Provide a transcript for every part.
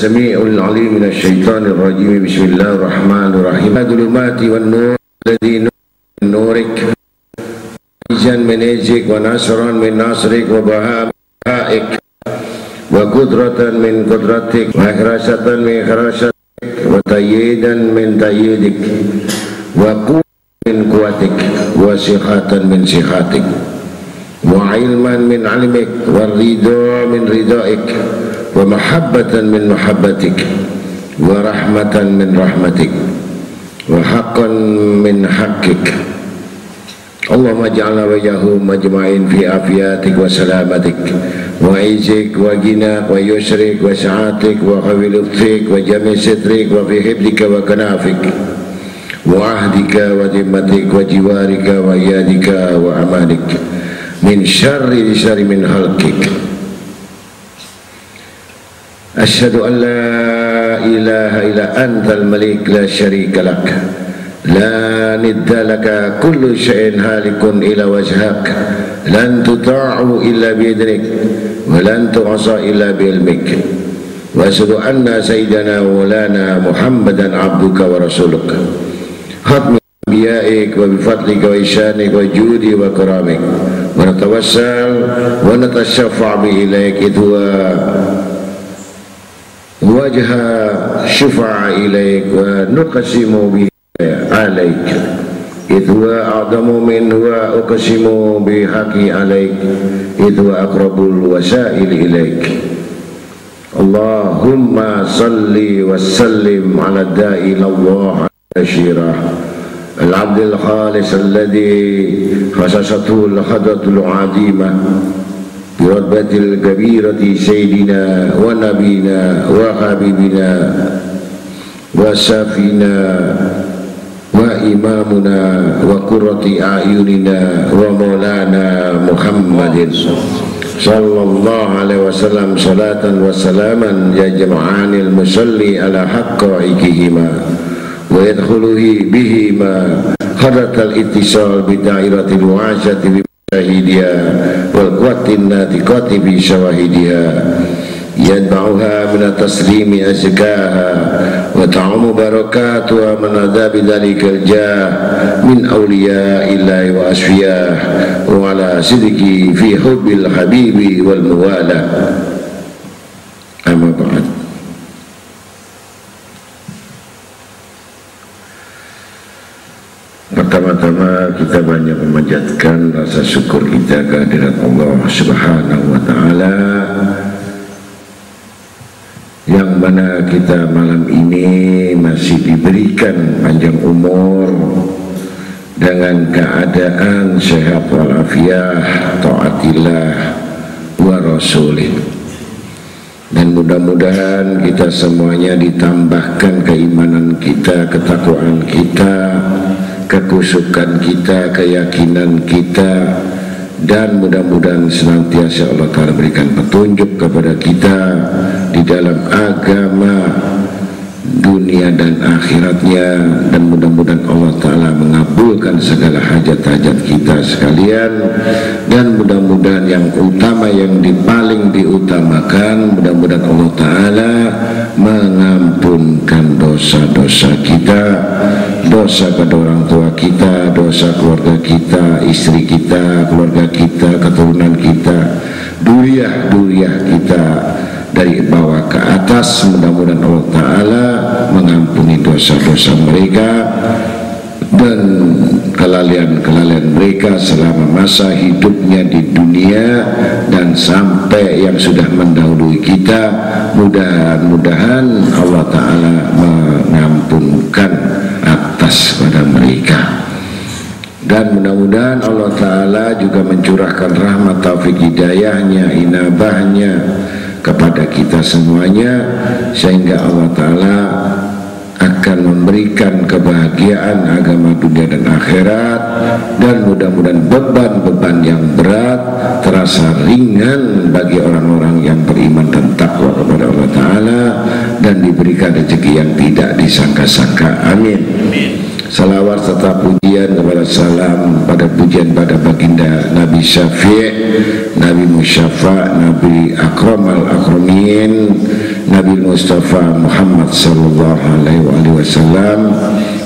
السميع العليم من الشيطان الرجيم. بسم الله الرحمن الرحيم. الظلمات والنور الذي نور من نورك. عزا من عزك ونصرا من نصرك وبهاء من بهائك وقدرة من قدرتك. وإخراسة من إخراستك وتأييدا من تأييدك. وقوة من قوتك. وصحة من صحتك وعلما من علمك. والرضا من رضائك. ومحبة من محبتك ورحمة من رحمتك وحقا من حقك. اللهم اجعلنا وإياهم مجمعين في عافيتك وسلامتك وعزك وغناك ويسرك وسعاتك وخوي لطفك وجميع سترك وفي حفظك وكنافك وعهدك وذمتك وجوارك وإيادك وأمانك من شر لشر من خلقك. أشهد أن لا إله إلا أنت الملك لا شريك لك. لا ند لك كل شيء هالك إلى وجهك. لن تطاع إلا بإذنك ولن تعصى إلا بعلمك. وأشهد أن سيدنا ومولانا محمدا عبدك ورسولك. ختم أنبيائك وبفضلك وإشانك وجودي وكرامك. ونتوسل ونتشفع به إليك إذ هو وجه شفع إليك ونقسم به عليك. إذ هو أعظم من هو أقسم بحقي عليك. إذ هو أقرب الوسائل إليك. اللهم صل وسلم على الداعي إلى الله بشيرا العبد الخالص الذي خصصته الخضرة العظيمة. برتبة الكبيرة سيدنا ونبينا وحبيبنا وسافينا وإمامنا وقرة أعيننا ومولانا محمد صلى الله عليه وسلم صلاة وسلاما يجمعان المصلي على حقائقهما ويدخله بهما خرة الاتصال بدائرة المعاشة بمشاهدها والقوة الناطقة بشواهدها يتبعها من التسليم أزكاها وتعم بركاتها من عذاب ذلك الجاه من أولياء الله وأسفياه وعلى صدق في حب الحبيب والموالى أما بعد Pertama-tama kita banyak memanjatkan rasa syukur kita kehadirat Allah Subhanahu wa taala. Yang mana kita malam ini masih diberikan panjang umur dengan keadaan sehat walafiat taatillah wa rasulih. Dan mudah-mudahan kita semuanya ditambahkan keimanan kita, ketakwaan kita, kekusukan kita, keyakinan kita dan mudah-mudahan senantiasa Allah Ta'ala berikan petunjuk kepada kita di dalam agama dunia dan akhiratnya dan mudah-mudahan Allah Ta'ala mengabulkan segala hajat-hajat kita sekalian. Dan mudah-mudahan yang utama yang dipaling diutamakan mudah-mudahan Allah Ta'ala mengampunkan dosa-dosa kita. Dosa pada orang tua kita dosa keluarga kita istri kita keluarga kita keturunan kita duriah-duriah kita dari bawah ke atas mudah-mudahan Allah Ta'ala mengampuni dosa-dosa mereka dan kelalaian-kelalaian mereka selama masa hidupnya di dunia dan sampai yang sudah mendahului kita. Mudah-mudahan Allah Ta'ala mengampunkan atas pada mereka. Dan mudah-mudahan Allah Ta'ala juga mencurahkan rahmat taufik hidayahnya inabahnya kepada kita semuanya sehingga Allah Ta'ala akan memberikan kebahagiaan agama dunia dan akhirat dan mudah-mudahan beban-beban yang berat terasa ringan bagi orang-orang yang beriman dan takwa kepada Allah Ta'ala dan diberikan rezeki yang tidak disangka-sangka. Amin salawat serta pujian kepada salam pada pujian pada baginda Nabi Syafi' Nabi Musyafa' Nabi Akram al-Akramin Nabi Mustafa Muhammad sallallahu alaihi wasallam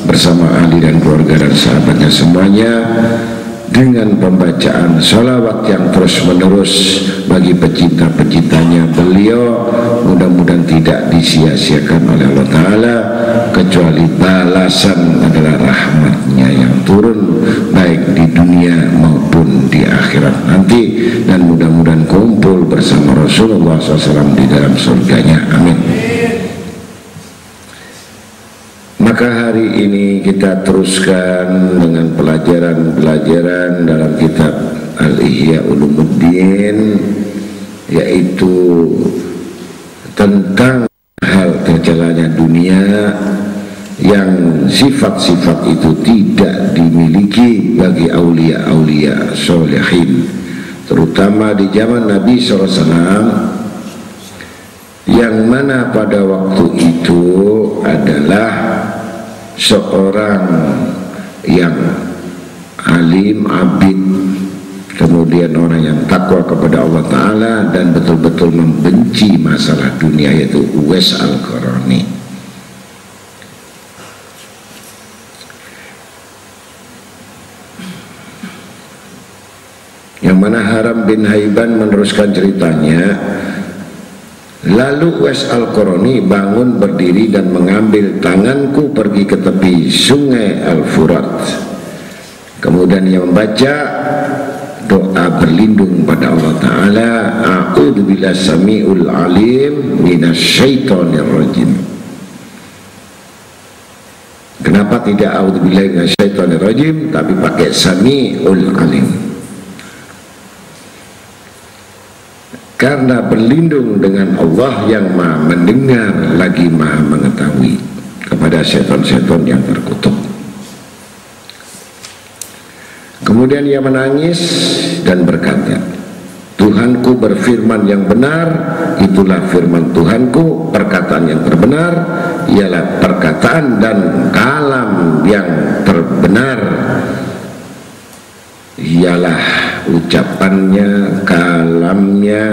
bersama ahli dan keluarga dan sahabatnya semuanya dengan pembacaan salawat yang terus menerus bagi pecinta-pecintanya beliau mudah-mudahan tidak disia-siakan oleh Allah Ta'ala kecuali balasan adalah rahmatnya yang turun baik di dunia maupun di akhirat nanti. Dan mudah-mudahan kumpul bersama Rasulullah SAW di dalam surganya. Amin maka hari ini kita teruskan dengan pelajaran-pelajaran dalam kitab Al-Ihya Ulumuddin yaitu tentang hal terjalannya dunia yang sifat-sifat itu tidak dimiliki bagi aulia-aulia solehin terutama di zaman Nabi SAW yang mana pada waktu itu adalah seorang yang alim, abid, kemudian orang yang takwa kepada Allah Ta'ala dan betul-betul membenci masalah dunia yaitu Uwais Al-Qarani. Yang mana Haram bin Haiban meneruskan ceritanya Lalu Wes Al-Qarani bangun berdiri dan mengambil tanganku pergi ke tepi sungai Al-Furat. Kemudian ia membaca doa berlindung pada Allah Ta'ala A'udhu bila sami'ul alim minasyaitonir rajim Kenapa tidak a'udhu bila minasyaitonir rajim Tapi pakai sami'ul alim karena berlindung dengan Allah yang maha mendengar lagi maha mengetahui kepada setan-setan yang terkutuk. Kemudian ia menangis dan berkata Tuhanku berfirman yang benar itulah firman Tuhanku. Perkataan yang terbenar ialah perkataan dan kalam yang terbenar. Ialah ucapannya, kalamnya,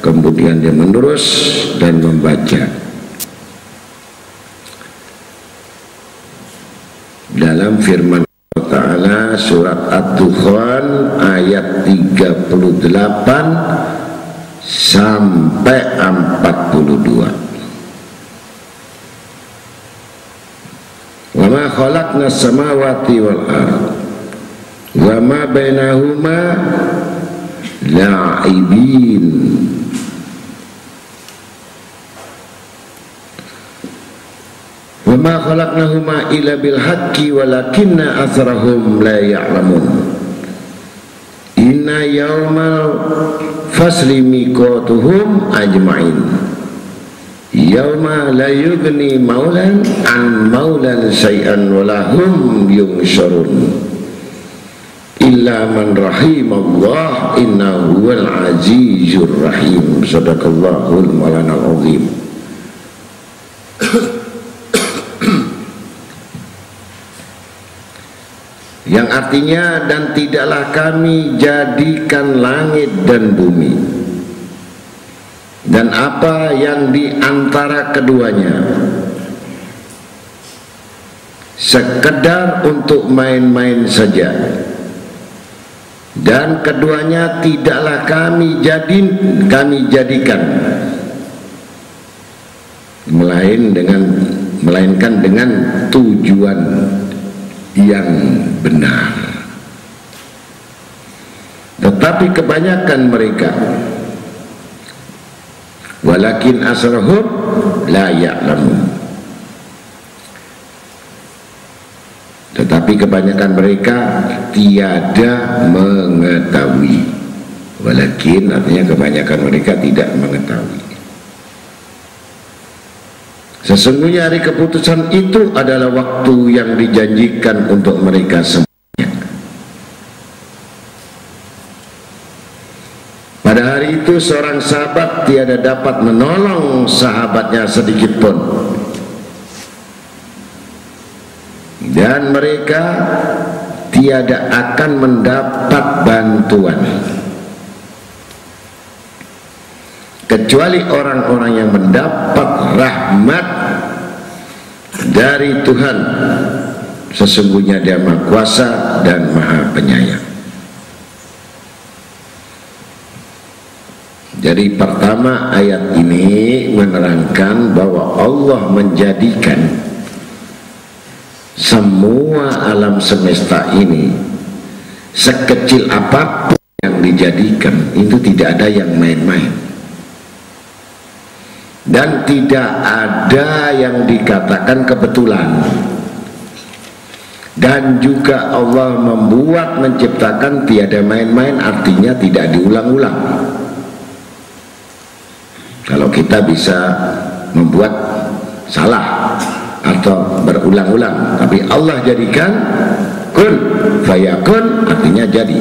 kemudian dia menerus dan membaca. Dalam firman Allah Ta'ala surat Ad-Dukhan ayat 38 sampai 42. Wa ma khalaqna samawati wal ardh wa ma bainahuma la'ibin wa ma khalaqnahuma illa bil haqqi walakinna athrahum la ya'lamun inna yawmal fasli miqatuhum ajma'in yawma la yughni maulan an maulan syai'an walahum yungsharun illa man rahimallah innahu wal azizur rahim. Sadaqallahul maulana azim yang artinya dan tidaklah kami jadikan langit dan bumi. Dan apa yang di antara keduanya. Sekedar untuk main-main saja dan keduanya tidaklah kami jadi kami jadikan. Melain dengan melainkan dengan tujuan yang benar. Tetapi kebanyakan mereka walakin asrahum la ya'lamun tetapi kebanyakan mereka tiada mengetahui. Walakin artinya kebanyakan mereka tidak mengetahui. Sesungguhnya hari keputusan itu adalah waktu yang dijanjikan untuk mereka semuanya. Pada hari itu seorang sahabat tiada dapat menolong sahabatnya sedikit pun dan mereka tiada akan mendapat bantuan. Kecuali orang-orang yang mendapat rahmat dari Tuhan. Sesungguhnya dia maha kuasa dan maha penyayang. Jadi pertama ayat ini menerangkan bahwa Allah menjadikan semua alam semesta ini sekecil apa pun yang dijadikan itu tidak ada yang main-main. Dan tidak ada yang dikatakan kebetulan. Dan juga Allah membuat menciptakan tiada main-main artinya tidak diulang-ulang. Kalau kita bisa membuat salah atau berulang-ulang. Tapi Allah jadikan kun. Fayakun artinya jadi.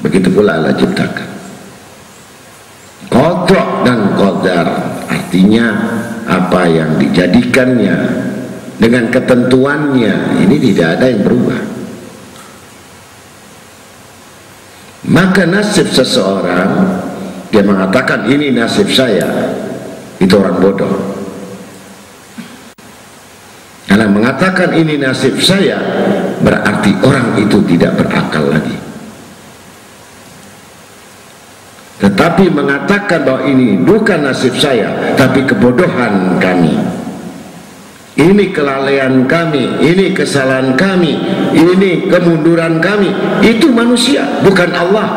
Begitu pula Allah ciptakan. Kodok dan kodar artinya apa yang dijadikannya dengan ketentuannya ini tidak ada yang berubah. Maka nasib seseorang dia mengatakan ini nasib saya. Itu orang bodoh karena mengatakan ini nasib saya berarti orang itu tidak berakal lagi. Tetapi mengatakan bahwa ini bukan nasib saya tapi kebodohan kami. Ini kelalaian kami ini kesalahan kami ini kemunduran kami. Itu manusia bukan Allah.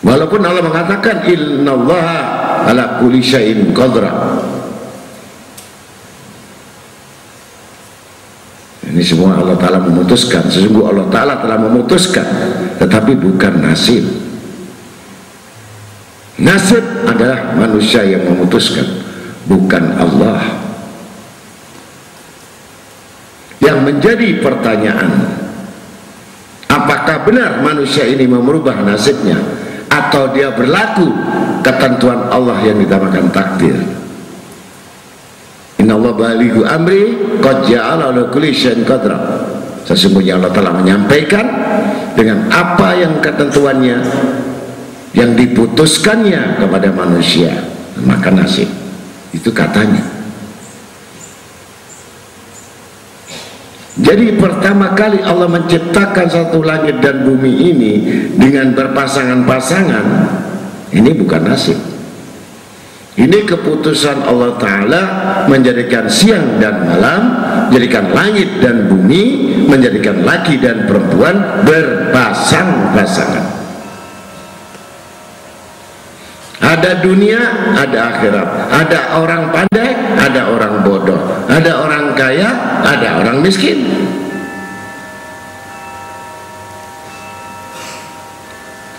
Walaupun Allah mengatakan innallaha ala kulli syai'in qadra ini semua Allah Ta'ala memutuskan. Sesungguh Allah Ta'ala telah memutuskan. Tetapi bukan nasib. Nasib adalah manusia yang memutuskan. Bukan Allah. Yang menjadi pertanyaan apakah benar manusia ini merubah nasibnya atau dia berlaku ketentuan Allah yang ditamakan takdir Allah baligu amri qad ja'ala ala kulli syai'in qadra. Sesungguhnya Allah telah menyampaikan dengan apa yang ketentuannya yang diputuskannya kepada manusia. Maka nasib itu katanya. Jadi pertama kali Allah menciptakan satu langit dan bumi ini dengan berpasangan-pasangan ini bukan nasib. Ini keputusan Allah Ta'ala menjadikan siang dan malam, menjadikan langit dan bumi, menjadikan laki dan perempuan berpasang-pasangan. Ada dunia, ada akhirat. Ada orang pandai, ada orang bodoh. Ada orang kaya, ada orang miskin.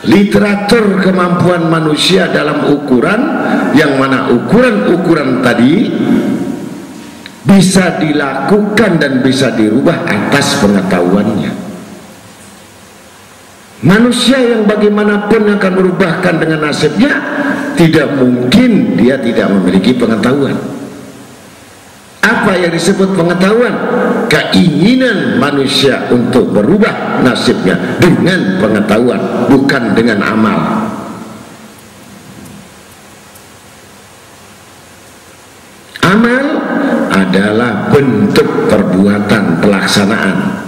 Literatur kemampuan manusia dalam ukuran yang mana ukuran-ukuran tadi bisa dilakukan dan bisa dirubah atas pengetahuannya. Manusia yang bagaimanapun akan merubahkan dengan nasibnya Tidak mungkin dia tidak memiliki pengetahuan Apa yang disebut pengetahuan? Keinginan manusia untuk berubah nasibnya Dengan pengetahuan Bukan dengan amal Amal adalah bentuk perbuatan pelaksanaan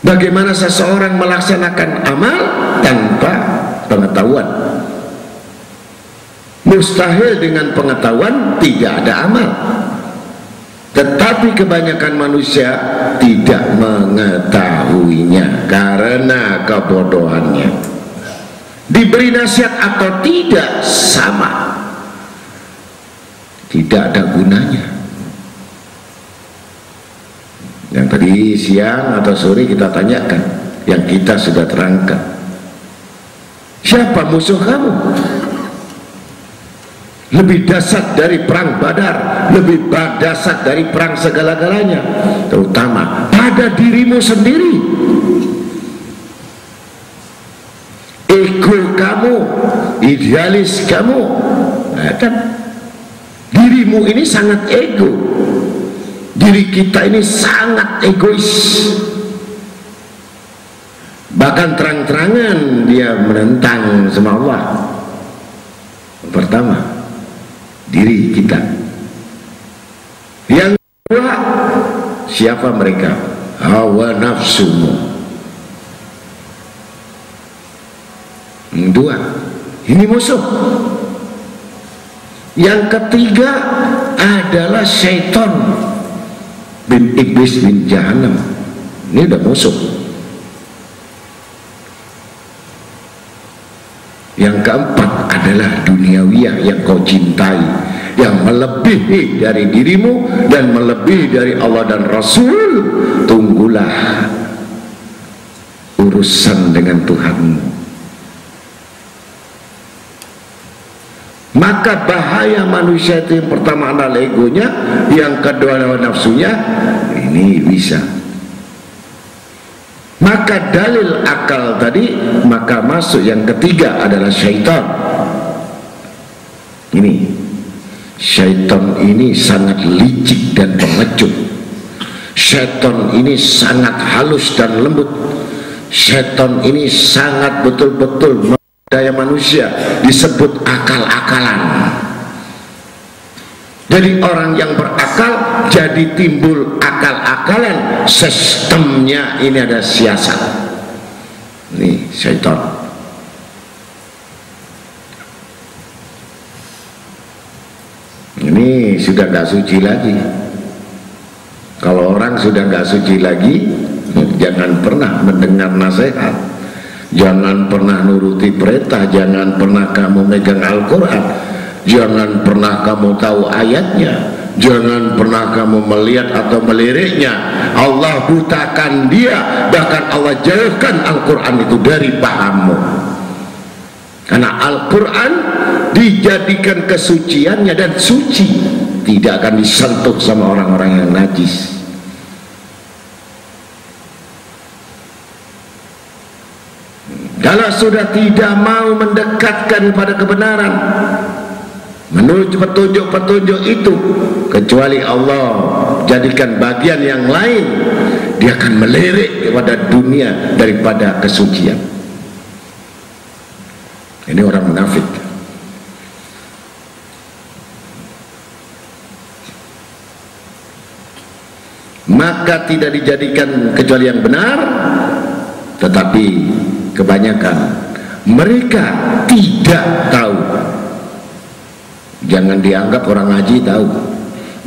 Bagaimana seseorang melaksanakan amal tanpa pengetahuan? Mustahil dengan pengetahuan tidak ada amal. Tetapi kebanyakan manusia tidak mengetahuinya karena kebodohannya. Diberi nasihat atau tidak sama. Tidak ada gunanya yang tadi siang atau sore kita tanyakan yang kita sudah terangkan siapa musuh kamu lebih dasar dari perang badar lebih dasar dari perang segala-galanya terutama pada dirimu sendiri. Ego kamu idealis kamu nah, kan diri dirimu ini sangat ego. Diri kita ini sangat egois. Bahkan terang-terangan dia menentang sama Allah. Pertama diri kita. Yang kedua siapa mereka? Hawa nafsumu. Dua ini musuh. Yang ketiga adalah syaitan. Bin iblis bin jahanam ini udah musuh yang keempat adalah duniawiyah yang kau cintai yang melebihi dari dirimu dan melebihi dari Allah dan Rasul. Tunggulah urusan dengan Tuhanmu. Maka bahaya manusia itu yang pertama adalah egonya yang kedua adalah nafsunya. Ini bisa maka dalil akal tadi maka masuk yang ketiga adalah syaitan. Ini. Syaitan ini sangat licik dan pengecut. Syaitan ini sangat halus dan lembut. Syaitan ini sangat betul-betul daya manusia disebut akal-akalan jadi orang yang berakal jadi timbul akal-akalan. Sistemnya ini ada siasat. Ini syaitan. Ini sudah gak suci lagi. Kalau orang sudah gak suci lagi jangan pernah mendengar nasihat. Jangan pernah nuruti perintah. Jangan pernah kamu megang Al-Quran jangan pernah kamu tahu ayatnya. Jangan pernah kamu melihat atau meliriknya. Allah butakan dia. Bahkan Allah jauhkan Al-Quran itu dari pahammu. Karena Al-Quran dijadikan kesuciannya dan suci. Tidak akan disentuh sama orang-orang yang najis. Kalau sudah tidak mau mendekatkan pada kebenaran menuju petunjuk-petunjuk itu kecuali Allah jadikan bagian yang lain dia akan melirik kepada dunia daripada kesucian. Ini orang munafik. Maka tidak dijadikan kecuali yang benar tetapi kebanyakan mereka tidak tahu jangan dianggap orang ngaji tahu.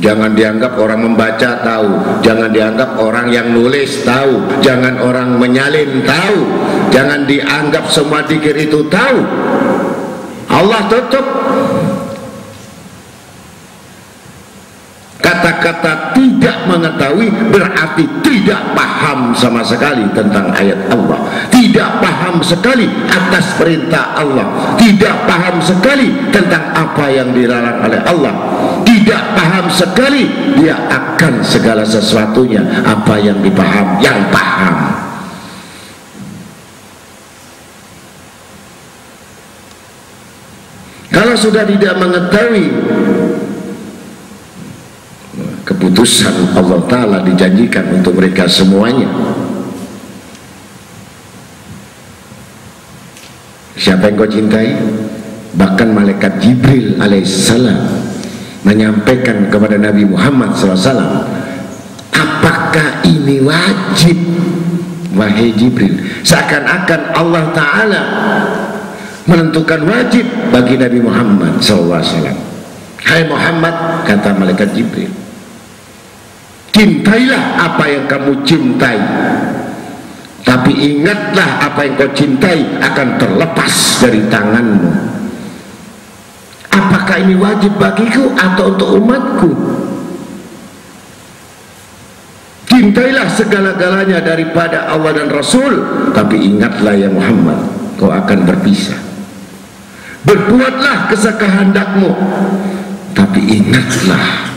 Jangan dianggap orang membaca tahu. Jangan dianggap orang yang nulis tahu. Jangan orang menyalin tahu. Jangan dianggap semua dikir itu tahu. Allah tutup kata-kata tidak mengetahui berarti tidak paham sama sekali tentang ayat Allah. Tidak paham sekali atas perintah Allah. Tidak paham sekali tentang apa yang dilarang oleh Allah. Tidak paham sekali dia akan segala sesuatunya apa yang dipaham yang paham. Kalau sudah tidak mengetahui keputusan Allah Ta'ala dijanjikan untuk mereka semuanya. Siapa yang kau cintai? Bahkan malaikat Jibril alaihissalam menyampaikan kepada Nabi Muhammad SAW apakah ini wajib? Wahai Jibril seakan-akan Allah Ta'ala menentukan wajib bagi Nabi Muhammad SAW Hai Muhammad kata malaikat Jibril cintailah apa yang kamu cintai. Tapi ingatlah apa yang kau cintai akan terlepas dari tanganmu. Apakah ini wajib bagiku atau untuk umatku? Cintailah segala-galanya daripada Allah dan Rasul tapi ingatlah ya Muhammad kau akan berpisah. Berbuatlah kesekehendakmu tapi ingatlah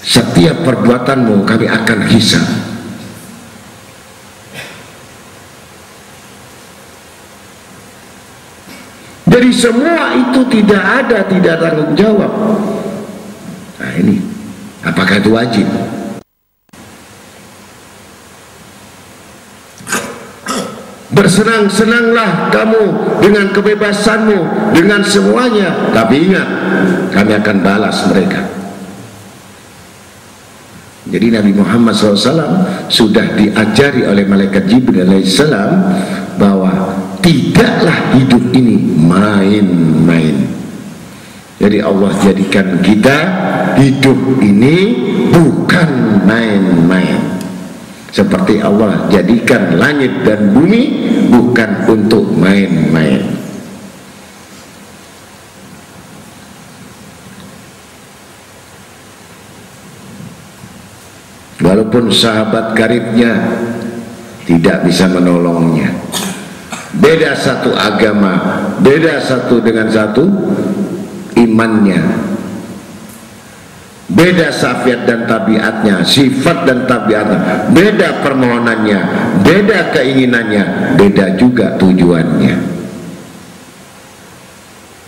setiap perbuatanmu kami akan hisab dari semua itu tidak ada tidak tanggung jawab. Nah ini. Apakah itu wajib? Bersenang-senanglah kamu dengan kebebasanmu dengan semuanya. Tapi ingat kami akan balas mereka jadi Nabi Muhammad SAW sudah diajari oleh malaikat Jibril AS bahwa tidaklah hidup ini main-main. Jadi Allah jadikan kita hidup ini bukan main-main. Seperti Allah jadikan langit dan bumi bukan untuk main-main walaupun sahabat karibnya tidak bisa menolongnya. Beda satu agama beda satu dengan satu imannya. Beda safiat dan tabiatnya sifat dan tabiatnya. Beda permohonannya beda keinginannya beda juga tujuannya.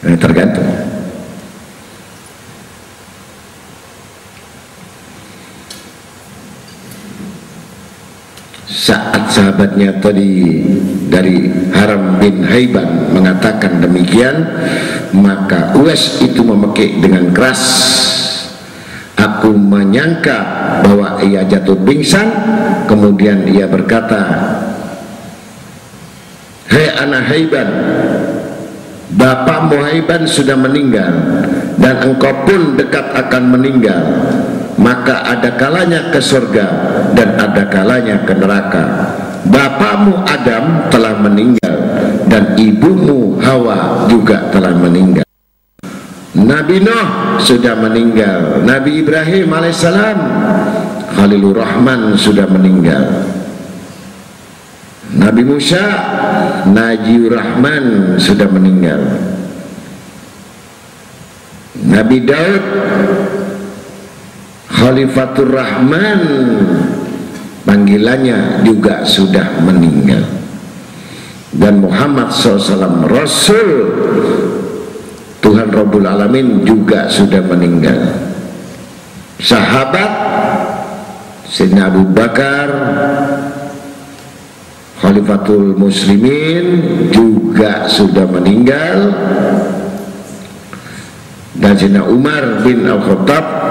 Ini tergantung saat sahabatnya tadi dari Haram bin Haiban mengatakan demikian maka Uwais itu memekik dengan keras. Aku menyangka bahwa ia jatuh pingsan. Kemudian ia berkata hei anak Haiban bapakmu Haiban sudah meninggal dan engkau pun dekat akan meninggal maka ada kalanya ke surga dan ada kalanya ke neraka. Bapakmu Adam telah meninggal dan ibumu Hawa juga telah meninggal. Nabi Nuh sudah meninggal. Nabi Ibrahim alaihissalam Khalilur Rahman sudah meninggal. Nabi Musa Najiur Rahman sudah meninggal. Nabi Daud Khalifatur Rahman. Panggilannya juga sudah meninggal. Dan Muhammad SAW Rasul Tuhan Rabbul Alamin juga sudah meninggal. Sahabat Sayyidina Abu Bakar Khalifatul Muslimin juga sudah meninggal. Dan Sayyidina Umar bin Al-Khattab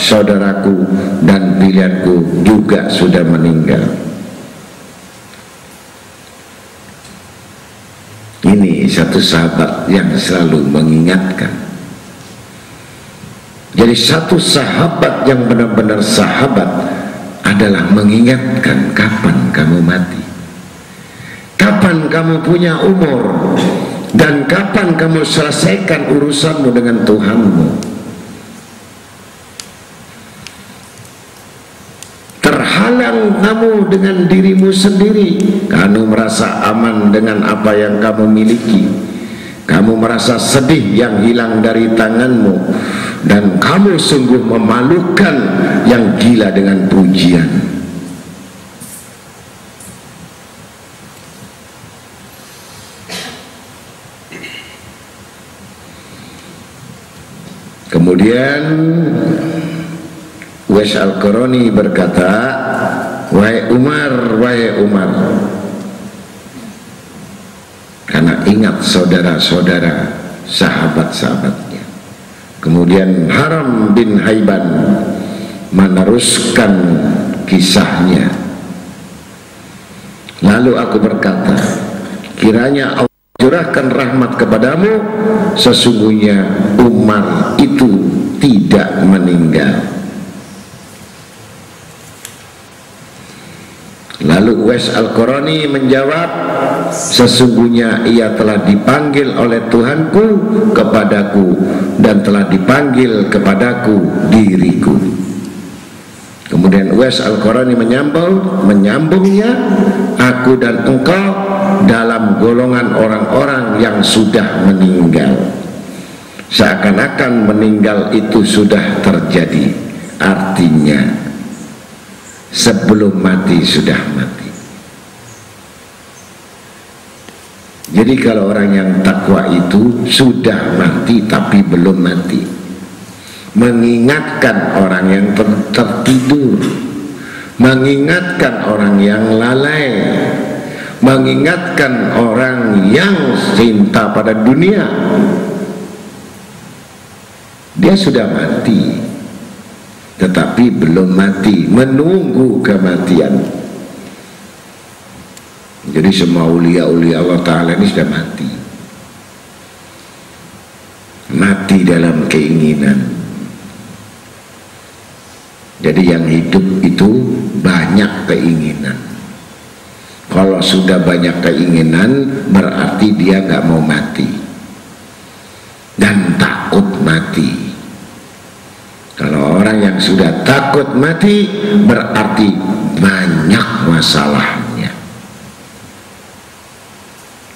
saudaraku dan pilihanku juga sudah meninggal. Ini satu sahabat yang selalu mengingatkan. Jadi satu sahabat yang benar-benar sahabat adalah mengingatkan kapan kamu mati. Kapan kamu punya umur dan kapan kamu selesaikan urusanmu dengan Tuhanmu kamu dengan dirimu sendiri. Kamu merasa aman dengan apa yang kamu miliki. Kamu merasa sedih yang hilang dari tanganmu. Dan kamu sungguh memalukan yang gila dengan pujian. Kemudian Wes Al-Qarani berkata Wahai Umar, wahai Umar. Karena ingat saudara-saudara Sahabat-sahabatnya. Kemudian Haram bin Haiban Meneruskan kisahnya. Lalu aku berkata Kiranya Allah curahkan rahmat kepadamu Sesungguhnya Umar itu tidak meninggal Lalu Uwais Al-Qurani menjawab Sesungguhnya ia telah dipanggil oleh Tuhanku kepadaku Dan telah dipanggil kepadaku diriku. Kemudian Uwais Al-Qurani menyambung, menyambungnya Aku dan engkau dalam golongan orang-orang yang sudah meninggal. Seakan-akan meninggal itu sudah terjadi. Artinya sebelum mati sudah mati. Jadi kalau orang yang takwa itu sudah mati tapi belum mati. Mengingatkan orang yang ter tertidur. Mengingatkan orang yang lalai. Mengingatkan orang yang cinta pada dunia. Dia sudah mati tetapi belum mati. Menunggu kematian. Jadi semua ulia-ulia Allah Ta'ala ini sudah mati. Mati dalam keinginan. Jadi yang hidup itu banyak keinginan. Kalau sudah banyak keinginan berarti dia nggak mau mati. Dan takut mati kalau orang yang sudah takut mati berarti banyak masalahnya.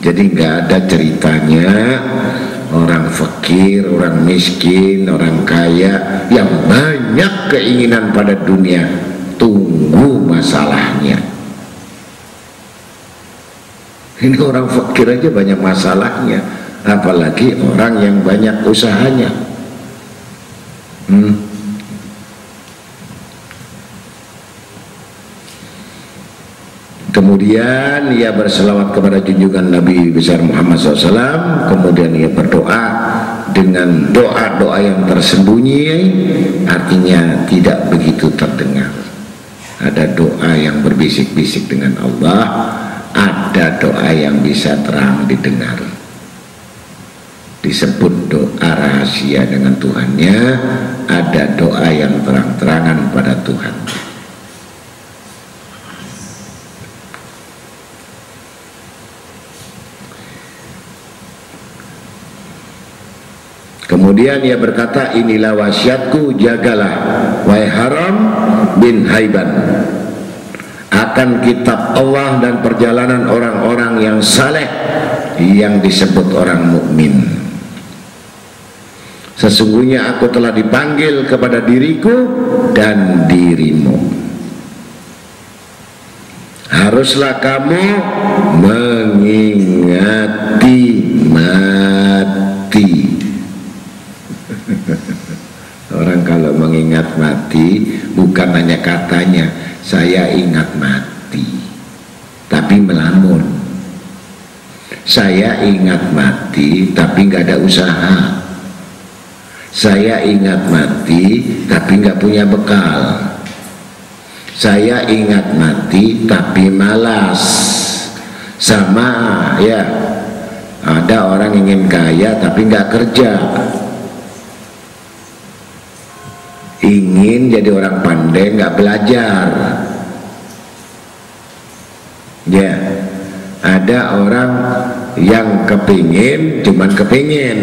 Jadi nggak ada ceritanya orang fakir, orang miskin, orang kaya yang banyak keinginan pada dunia tunggu masalahnya. Ini orang fakir aja banyak masalahnya apalagi orang yang banyak usahanya. Hmm. Kemudian ia berselawat kepada junjungan Nabi besar Muhammad SAW. Kemudian ia berdoa dengan doa-doa yang tersembunyi, artinya tidak begitu terdengar. Ada doa yang berbisik-bisik dengan Allah, ada doa yang bisa terang didengar. Disebut doa rahasia dengan Tuhannya, ada doa yang terang-terangan pada Tuhan. Kemudian ia berkata, inilah wasiatku, jagalah, wahai Haram bin Haiban. Akan kitab Allah dan perjalanan orang-orang yang saleh yang disebut orang mukmin. Sesungguhnya aku telah dipanggil kepada diriku dan dirimu. Haruslah kamu mengingati mati Orang kalau mengingat mati bukan hanya katanya saya ingat mati, tapi melamun. Saya ingat mati tapi nggak ada usaha. Saya ingat mati tapi nggak punya bekal. Saya ingat mati tapi malas. Sama ya. Ada orang ingin kaya tapi nggak kerja ingin jadi orang pandai nggak belajar. Ya ada orang yang kepingin cuman kepingin.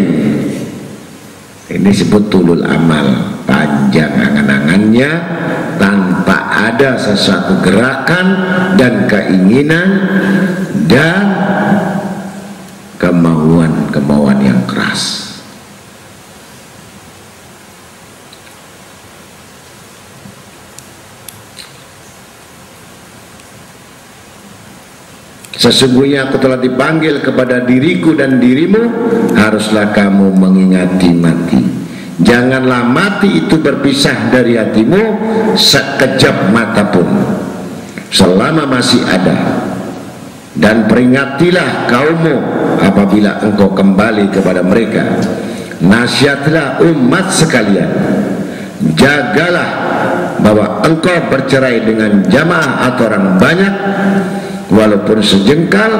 Ini disebut tulul amal. Panjang angan-angannya tanpa ada sesuatu gerakan dan keinginan dan kemauan-kemauan yang keras Sesungguhnya aku telah dipanggil kepada diriku dan dirimu Haruslah kamu mengingati mati. Janganlah mati itu berpisah dari hatimu Sekejap mata pun Selama masih ada. Dan peringatilah kaummu Apabila engkau kembali kepada mereka. Nasihatlah umat sekalian. Jagalah bahwa engkau bercerai dengan jamaah atau orang banyak walaupun sejengkal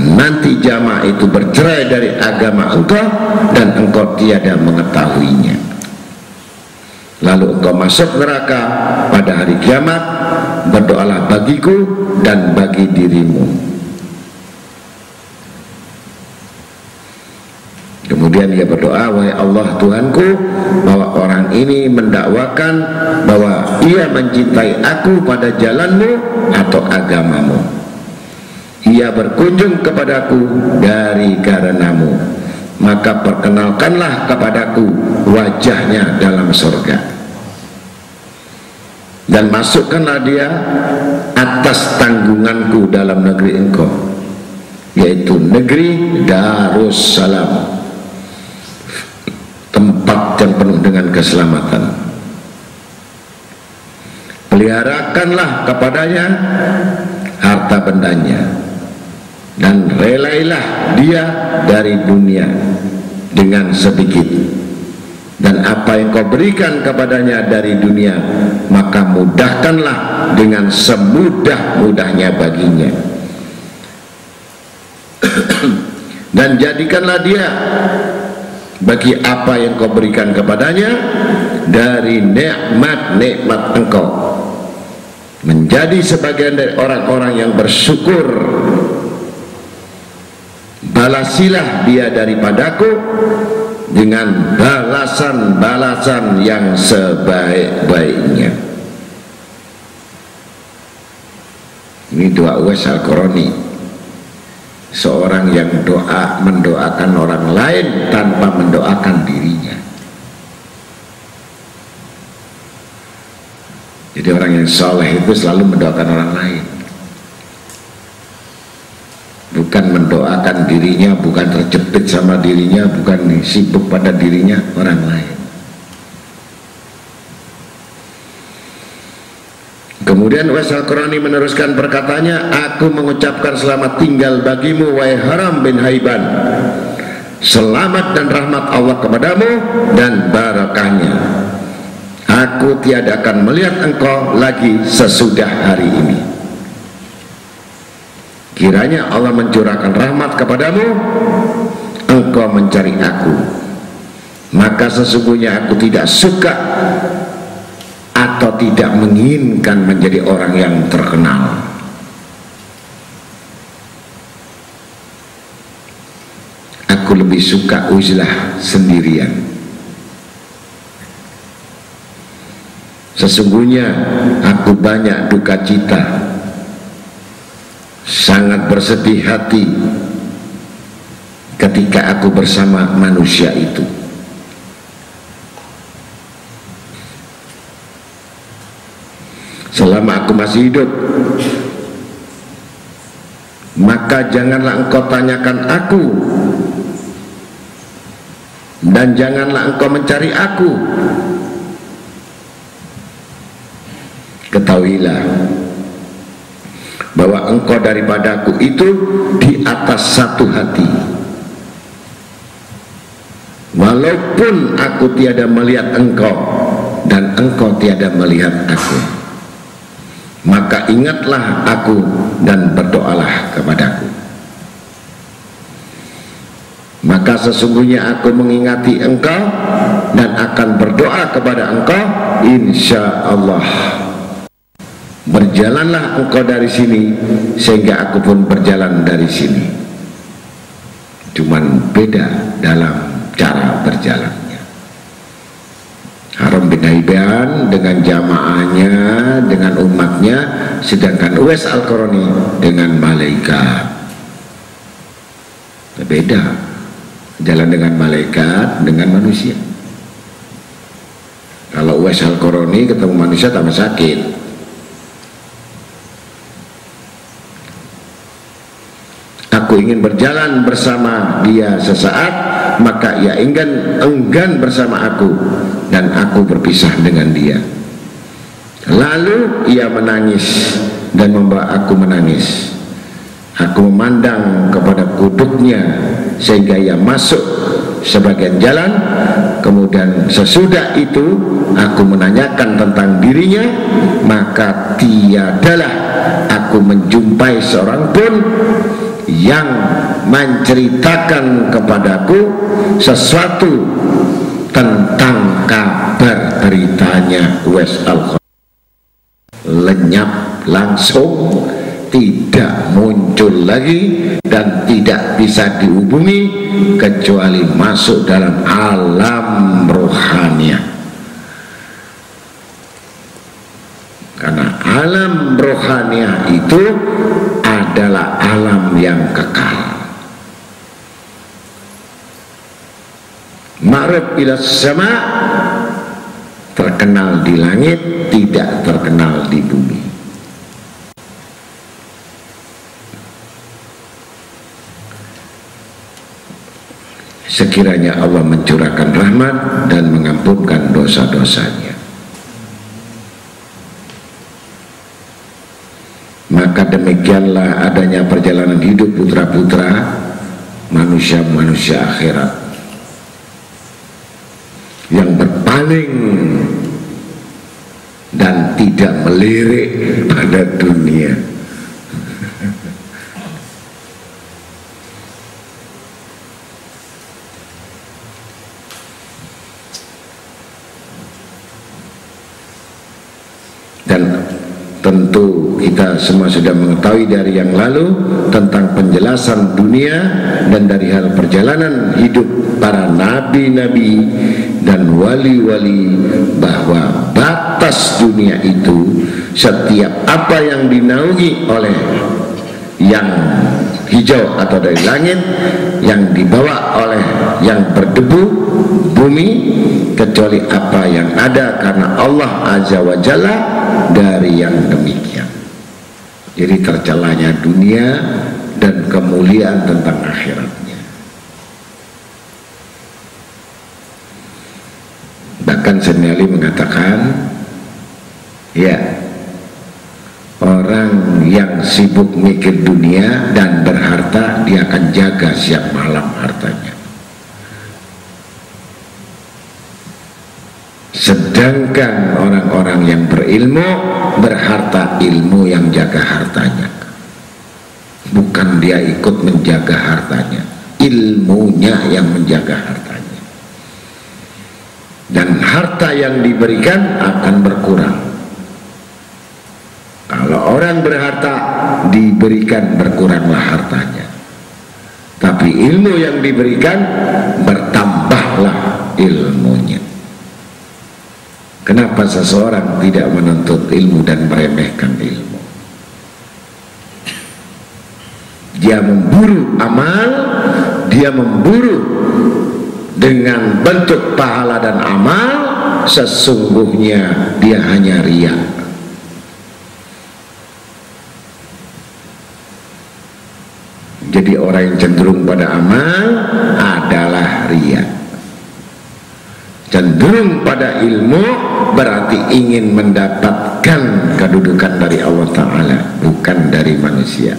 nanti jamaah itu bercerai dari agama engkau dan engkau tiada mengetahuinya. Lalu engkau masuk neraka pada hari kiamat berdoalah bagiku dan bagi dirimu Kemudian dia berdoa, wahai Allah Tuhanku, bahwa orang ini mendakwakan bahwa ia mencintai aku pada jalanmu atau agamamu. Ia berkunjung kepadaku dari karenamu. Maka perkenalkanlah kepadaku wajahnya dalam surga. Dan masukkanlah dia atas tanggunganku dalam negeri engkau. Yaitu negeri Darussalam yang penuh dengan keselamatan. Peliharakanlah kepadanya harta bendanya dan relailah dia dari dunia dengan sedikit. Dan apa yang kau berikan kepadanya dari dunia maka mudahkanlah dengan semudah-mudahnya baginya. Dan jadikanlah dia bagi apa yang kau berikan kepadanya dari nikmat-nikmat engkau. Menjadi sebagian dari orang-orang yang bersyukur. Balasilah dia daripadaku dengan balasan-balasan yang sebaik-baiknya. Ini doa Uwais Al-Qurani seorang yang doa mendoakan orang lain tanpa mendoakan dirinya. Jadi orang yang soleh itu selalu mendoakan orang lain. Bukan mendoakan dirinya bukan terjepit sama dirinya bukan sibuk pada dirinya orang lain Kemudian Wasal Qurani meneruskan perkataannya, Aku mengucapkan selamat tinggal bagimu, wahai Haram bin Haiban. Selamat dan rahmat Allah kepadamu dan barakahnya. Aku tiada akan melihat engkau lagi sesudah hari ini. Kiranya Allah mencurahkan rahmat kepadamu, engkau mencari aku. Maka sesungguhnya aku tidak suka atau tidak menginginkan menjadi orang yang terkenal. Aku lebih suka uzlah sendirian. Sesungguhnya aku banyak duka cita. Sangat bersedih hati ketika aku bersama manusia itu selama aku masih hidup maka janganlah engkau tanyakan aku dan janganlah engkau mencari aku. Ketahuilah bahwa engkau daripadaku itu di atas satu hati. Walaupun aku tiada melihat engkau dan engkau tiada melihat aku maka ingatlah aku dan berdoalah kepadaku. Maka sesungguhnya aku mengingati engkau dan akan berdoa kepada engkau insya Allah berjalanlah engkau dari sini sehingga aku pun berjalan dari sini. Cuman beda dalam cara berjalan Haram bin Haiban dengan jamaahnya dengan umatnya sedangkan Uwais Al-Qarani dengan malaikat. Beda jalan dengan malaikat dengan manusia. Kalau Uwais Al-Qarani ketemu manusia tambah sakit. Aku ingin berjalan bersama dia sesaat maka ia enggan enggan bersama aku dan aku berpisah dengan dia. Lalu ia menangis dan membawa aku menangis. Aku memandang kepada kuduknya sehingga ia masuk sebagian jalan. Kemudian sesudah itu aku menanyakan tentang dirinya maka tiadalah aku menjumpai seorang pun yang menceritakan kepadaku sesuatu tentang kabar beritanya. Wes al lenyap langsung tidak muncul lagi dan tidak bisa dihubungi kecuali masuk dalam alam rohania karena alam rohania itu adalah alam yang kekal. Ma'ruf ila sama terkenal di langit tidak terkenal di bumi. Sekiranya Allah mencurahkan rahmat dan mengampunkan dosa-dosanya maka demikianlah adanya perjalanan hidup putra-putra manusia-manusia akhirat. Yang berpaling dan tidak melirik pada dunia semua sudah mengetahui dari yang lalu tentang penjelasan dunia dan dari hal perjalanan hidup para nabi-nabi dan wali-wali bahwa batas dunia itu setiap apa yang dinaungi oleh yang hijau atau dari langit yang dibawa oleh yang berdebu bumi kecuali apa yang ada karena Allah Azza wa Jalla dari yang demikian jadi tercelanya dunia dan kemuliaan tentang akhiratnya bahkan Senali mengatakan ya orang yang sibuk mikir dunia dan berharta dia akan jaga siap malam hartanya sedangkan orang-orang yang berilmu berharta ilmu yang jaga hartanya. Bukan dia ikut menjaga hartanya. Ilmunya yang menjaga hartanya. Dan harta yang diberikan akan berkurang. Kalau orang berharta diberikan berkuranglah hartanya. Tapi ilmu yang diberikan bertambahlah ilmunya. Kenapa seseorang tidak menuntut ilmu dan meremehkan ilmu? Dia memburu amal, dia memburu dengan bentuk pahala dan amal, sesungguhnya dia hanya riak Jadi orang yang cenderung pada amal adalah ria. Cenderung pada ilmu berarti ingin mendapatkan kedudukan dari Allah Ta'ala bukan dari manusia.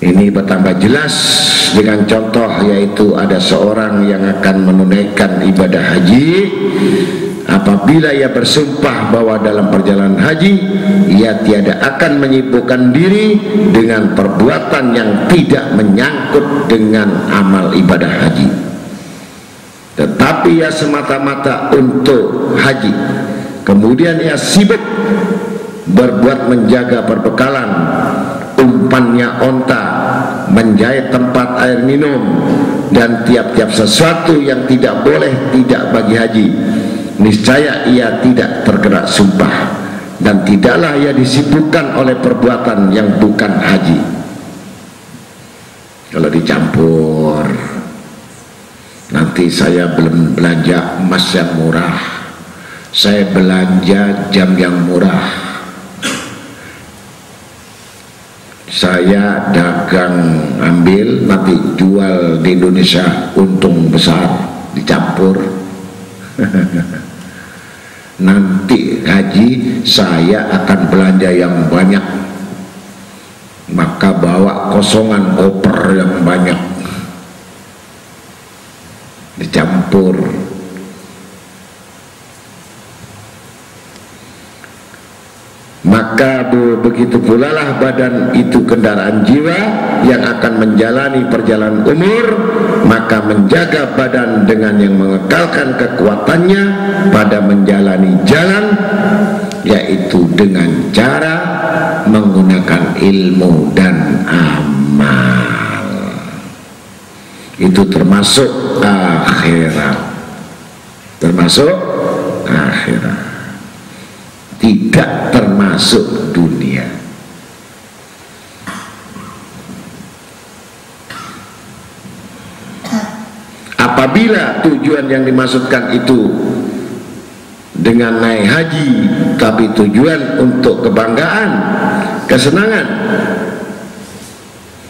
Ini bertambah jelas dengan contoh yaitu ada seorang yang akan menunaikan ibadah haji apabila ia bersumpah bahwa dalam perjalanan haji ia tiada akan menyibukkan diri dengan perbuatan yang tidak menyangkut dengan amal ibadah haji. Tetapi ia semata-mata untuk haji. Kemudian ia sibuk berbuat menjaga perbekalan umpannya onta menjahit tempat air minum dan tiap-tiap sesuatu yang tidak boleh tidak bagi haji niscaya ia tidak tergerak sumpah. Dan tidaklah ia disibukkan oleh perbuatan yang bukan haji. Kalau dicampur nanti saya belum belanja emas yang murah. Saya belanja jam yang murah. Saya dagang ambil nanti jual di Indonesia untung besar. Dicampur nanti haji saya akan belanja yang banyak. Maka bawa kosongan koper yang banyak. Dicampur maka begitu pula lah badan itu kendaraan jiwa yang akan menjalani perjalanan umur maka menjaga badan dengan yang mengekalkan kekuatannya pada menjalani jalan yaitu dengan cara menggunakan ilmu dan amal. Itu termasuk akhirat. Termasuk akhirat tidak termasuk dunia. Apabila tujuan yang dimaksudkan itu dengan naik haji tapi tujuan untuk kebanggaan kesenangan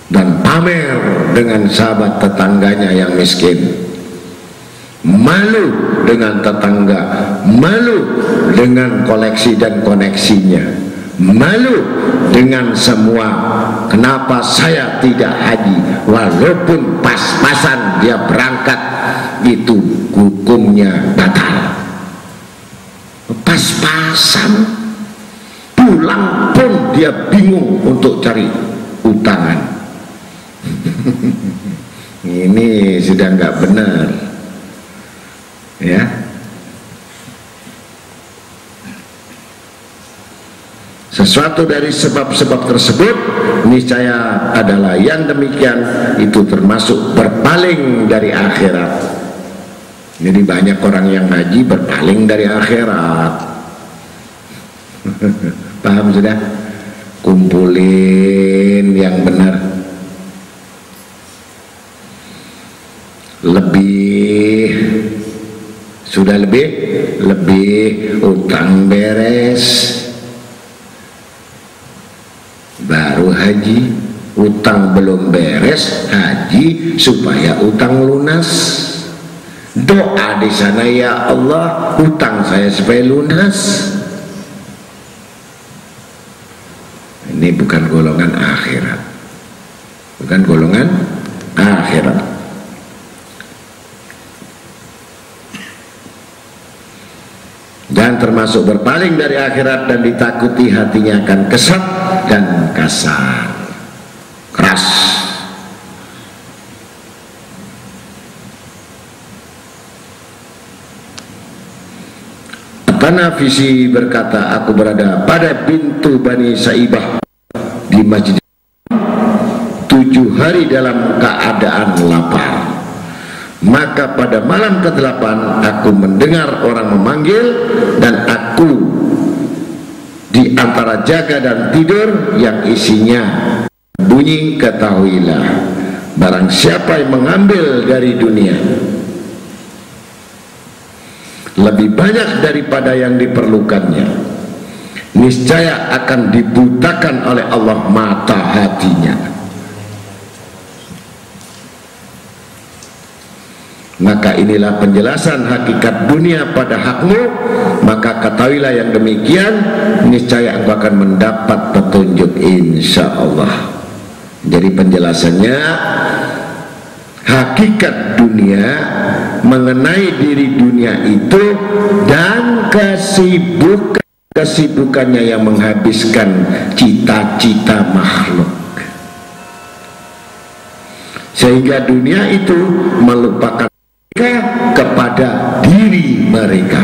dan pamer dengan sahabat tetangganya yang miskin malu dengan tetangga malu dengan koleksi dan koneksinya malu dengan semua. Kenapa saya tidak haji? Walaupun pas-pasan dia berangkat itu hukumnya batal. Pas-pasan pulang pun dia bingung untuk cari utangan. Ini sudah nggak benar ya sesuatu dari sebab-sebab tersebut niscaya adalah yang demikian itu termasuk berpaling dari akhirat jadi banyak orang yang ngaji berpaling dari akhirat. Paham sudah? Kumpulin yang benar. Lebih sudah lebih? Lebih. Utang beres. Baru haji. Utang belum beres haji supaya utang lunas. Doa di sana ya Allah hutang saya supaya lunas. Ini bukan golongan akhirat. Bukan golongan akhirat dan termasuk berpaling dari akhirat dan ditakuti hatinya akan kesat dan kasar. Keras. Hanafisi berkata aku berada pada pintu Bani Saibah di masjid tujuh hari dalam keadaan lapar maka pada malam ke-8 aku mendengar orang memanggil dan aku di antara jaga dan tidur yang isinya bunyi ketahuilah barang siapa yang mengambil dari dunia lebih banyak daripada yang diperlukannya niscaya akan dibutakan oleh Allah mata hatinya maka inilah penjelasan hakikat dunia pada hakmu. Maka ketahuilah yang demikian niscaya engkau akan mendapat petunjuk insya Allah jadi penjelasannya hakikat dunia mengenai diri dunia itu dan kesibukan kesibukannya yang menghabiskan cita-cita makhluk. Sehingga dunia itu melupakan mereka kepada diri mereka.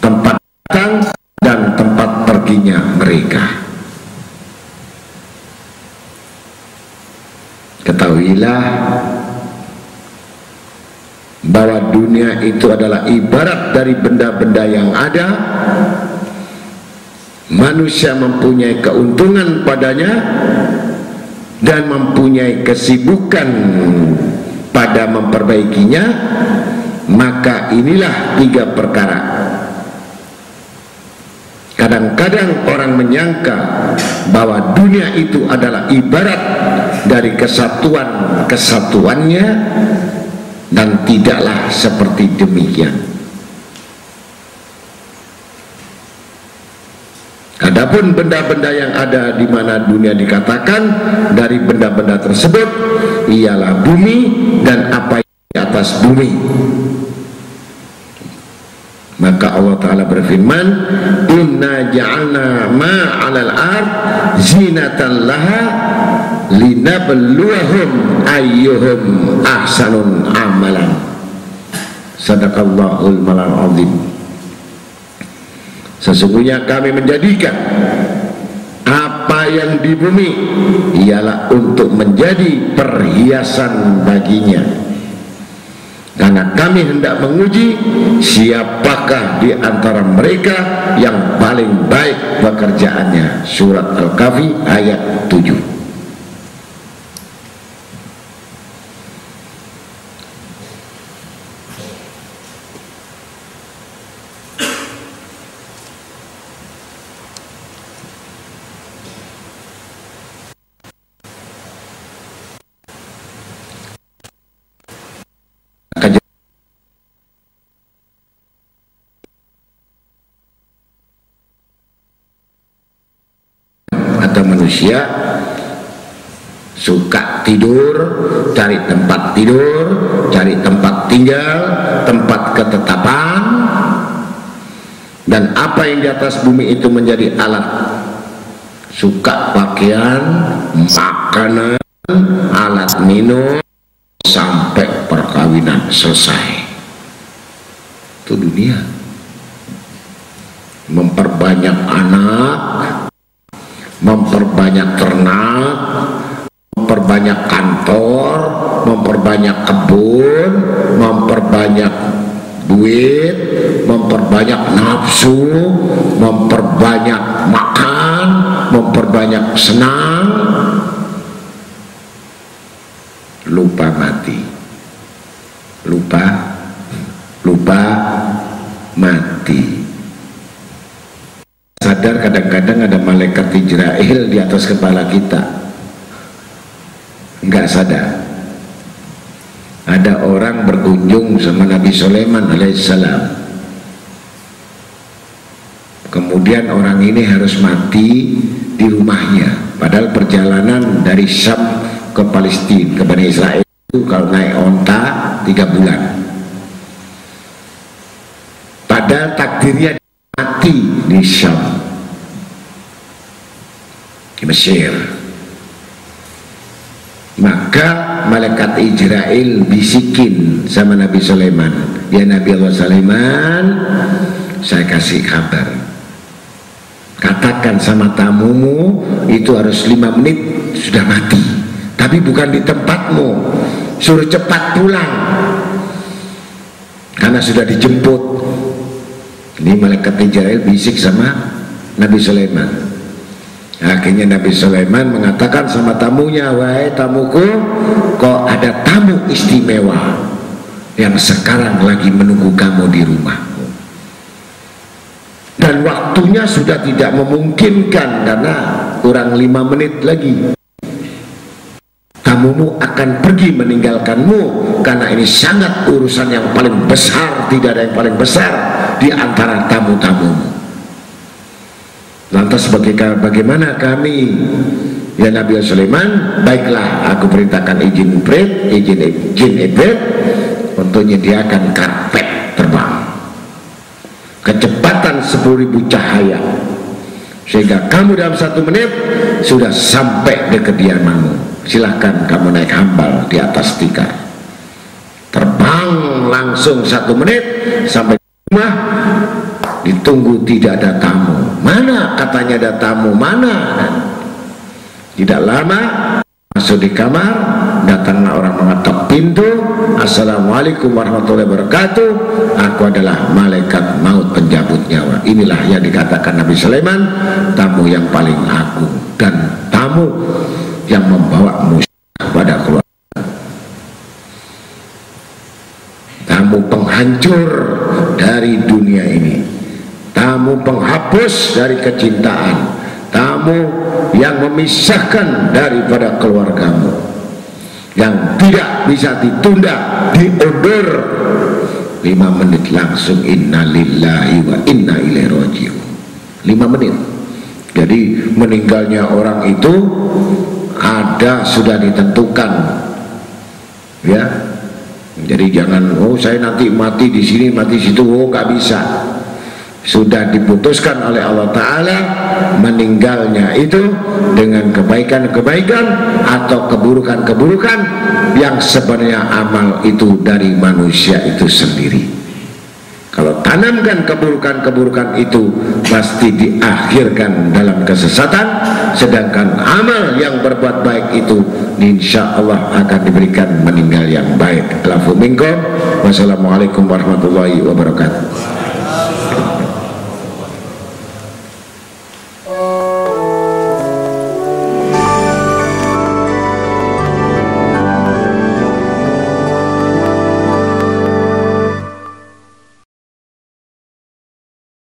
Tempat datang dan tempat perginya mereka. Ketahuilah bahwa dunia itu adalah ibarat dari benda-benda yang ada manusia mempunyai keuntungan padanya dan mempunyai kesibukan pada memperbaikinya maka inilah tiga perkara. Kadang-kadang orang menyangka bahwa dunia itu adalah ibarat dari kesatuan kesatuannya dan tidaklah seperti demikian Adapun benda-benda yang ada di mana dunia dikatakan dari benda-benda tersebut ialah bumi dan apa yang di atas bumi. Maka Allah Ta'ala berfirman inna ja'alna ma'alal ard zinatan laha linabluwahum ayyuhum ahsanun amalan. Sadaqallahul malal azim sesungguhnya kami menjadikan apa yang di bumi ialah untuk menjadi perhiasan baginya. Karena kami hendak menguji siapakah di antara mereka yang paling baik pekerjaannya. Surat Al-Kahfi ayat 7 manusia suka tidur cari tempat tidur cari tempat tinggal tempat ketetapan. Dan apa yang di atas bumi itu menjadi alat? Suka pakaian makanan alat minum sampai perkawinan selesai. Itu dunia. Memperbanyak anak memperbanyak ternak memperbanyak kantor memperbanyak kebun memperbanyak duit memperbanyak nafsu memperbanyak makan memperbanyak senang. Lupa mati. Lupa. Lupa mati sadar kadang-kadang ada malaikat Israel di atas kepala kita. Nggak sadar. Ada orang berkunjung sama Nabi Sulaiman alaihissalam. Kemudian orang ini harus mati di rumahnya. Padahal perjalanan dari Syam ke Palestina ke Bani Israel itu kalau naik onta tiga bulan. Padahal takdirnya mati di Syam di Mesir. Maka malaikat Israel bisikin sama Nabi Sulaiman. Ya Nabi Allah Sulaiman saya kasih kabar. Katakan sama tamumu itu harus lima menit sudah mati. Tapi bukan di tempatmu suruh cepat pulang. Karena sudah dijemput. Ini malaikat Israel bisik sama Nabi Sulaiman Akhirnya Nabi Sulaiman mengatakan sama tamunya, wahai tamuku, kok ada tamu istimewa yang sekarang lagi menunggu kamu di rumahmu. Dan waktunya sudah tidak memungkinkan karena kurang lima menit lagi. Tamumu akan pergi meninggalkanmu karena ini sangat urusan yang paling besar, tidak ada yang paling besar di antara tamu-tamumu. Lantas bagaimana kami? Ya Nabi Sulaiman baiklah aku perintahkan izin Ibrit izin izin Ibrit untuk menyediakan karpet terbang. Kecepatan 10.000 cahaya. Sehingga kamu dalam satu menit sudah sampai di kediamanmu. Silahkan kamu naik hambal di atas tikar. Terbang langsung satu menit sampai rumah ditunggu tidak ada tamu. Mana? Katanya ada tamu. Mana? Tidak lama masuk di kamar datanglah orang mengetok pintu. Assalamualaikum warahmatullahi wabarakatuh. Aku adalah malaikat maut penjabut nyawa. Inilah yang dikatakan Nabi Sulaiman tamu yang paling agung dan tamu yang membawa musibah pada keluarga. Tamu penghancur dari dunia ini tamu penghapus dari kecintaan. Tamu yang memisahkan daripada keluargamu. Yang tidak bisa ditunda diundur. Lima menit langsung innalillahi wa inna ilaihi rajiun. Lima menit. Jadi meninggalnya orang itu ada sudah ditentukan. Ya. Jadi jangan oh saya nanti mati di sini mati situ. Oh nggak bisa sudah diputuskan oleh Allah Ta'ala meninggalnya itu dengan kebaikan-kebaikan atau keburukan-keburukan yang sebenarnya amal itu dari manusia itu sendiri. Kalau tanamkan keburukan-keburukan itu pasti diakhirkan dalam kesesatan sedangkan amal yang berbuat baik itu insya Allah akan diberikan meninggal yang baik. Wassalamualaikum warahmatullahi wabarakatuh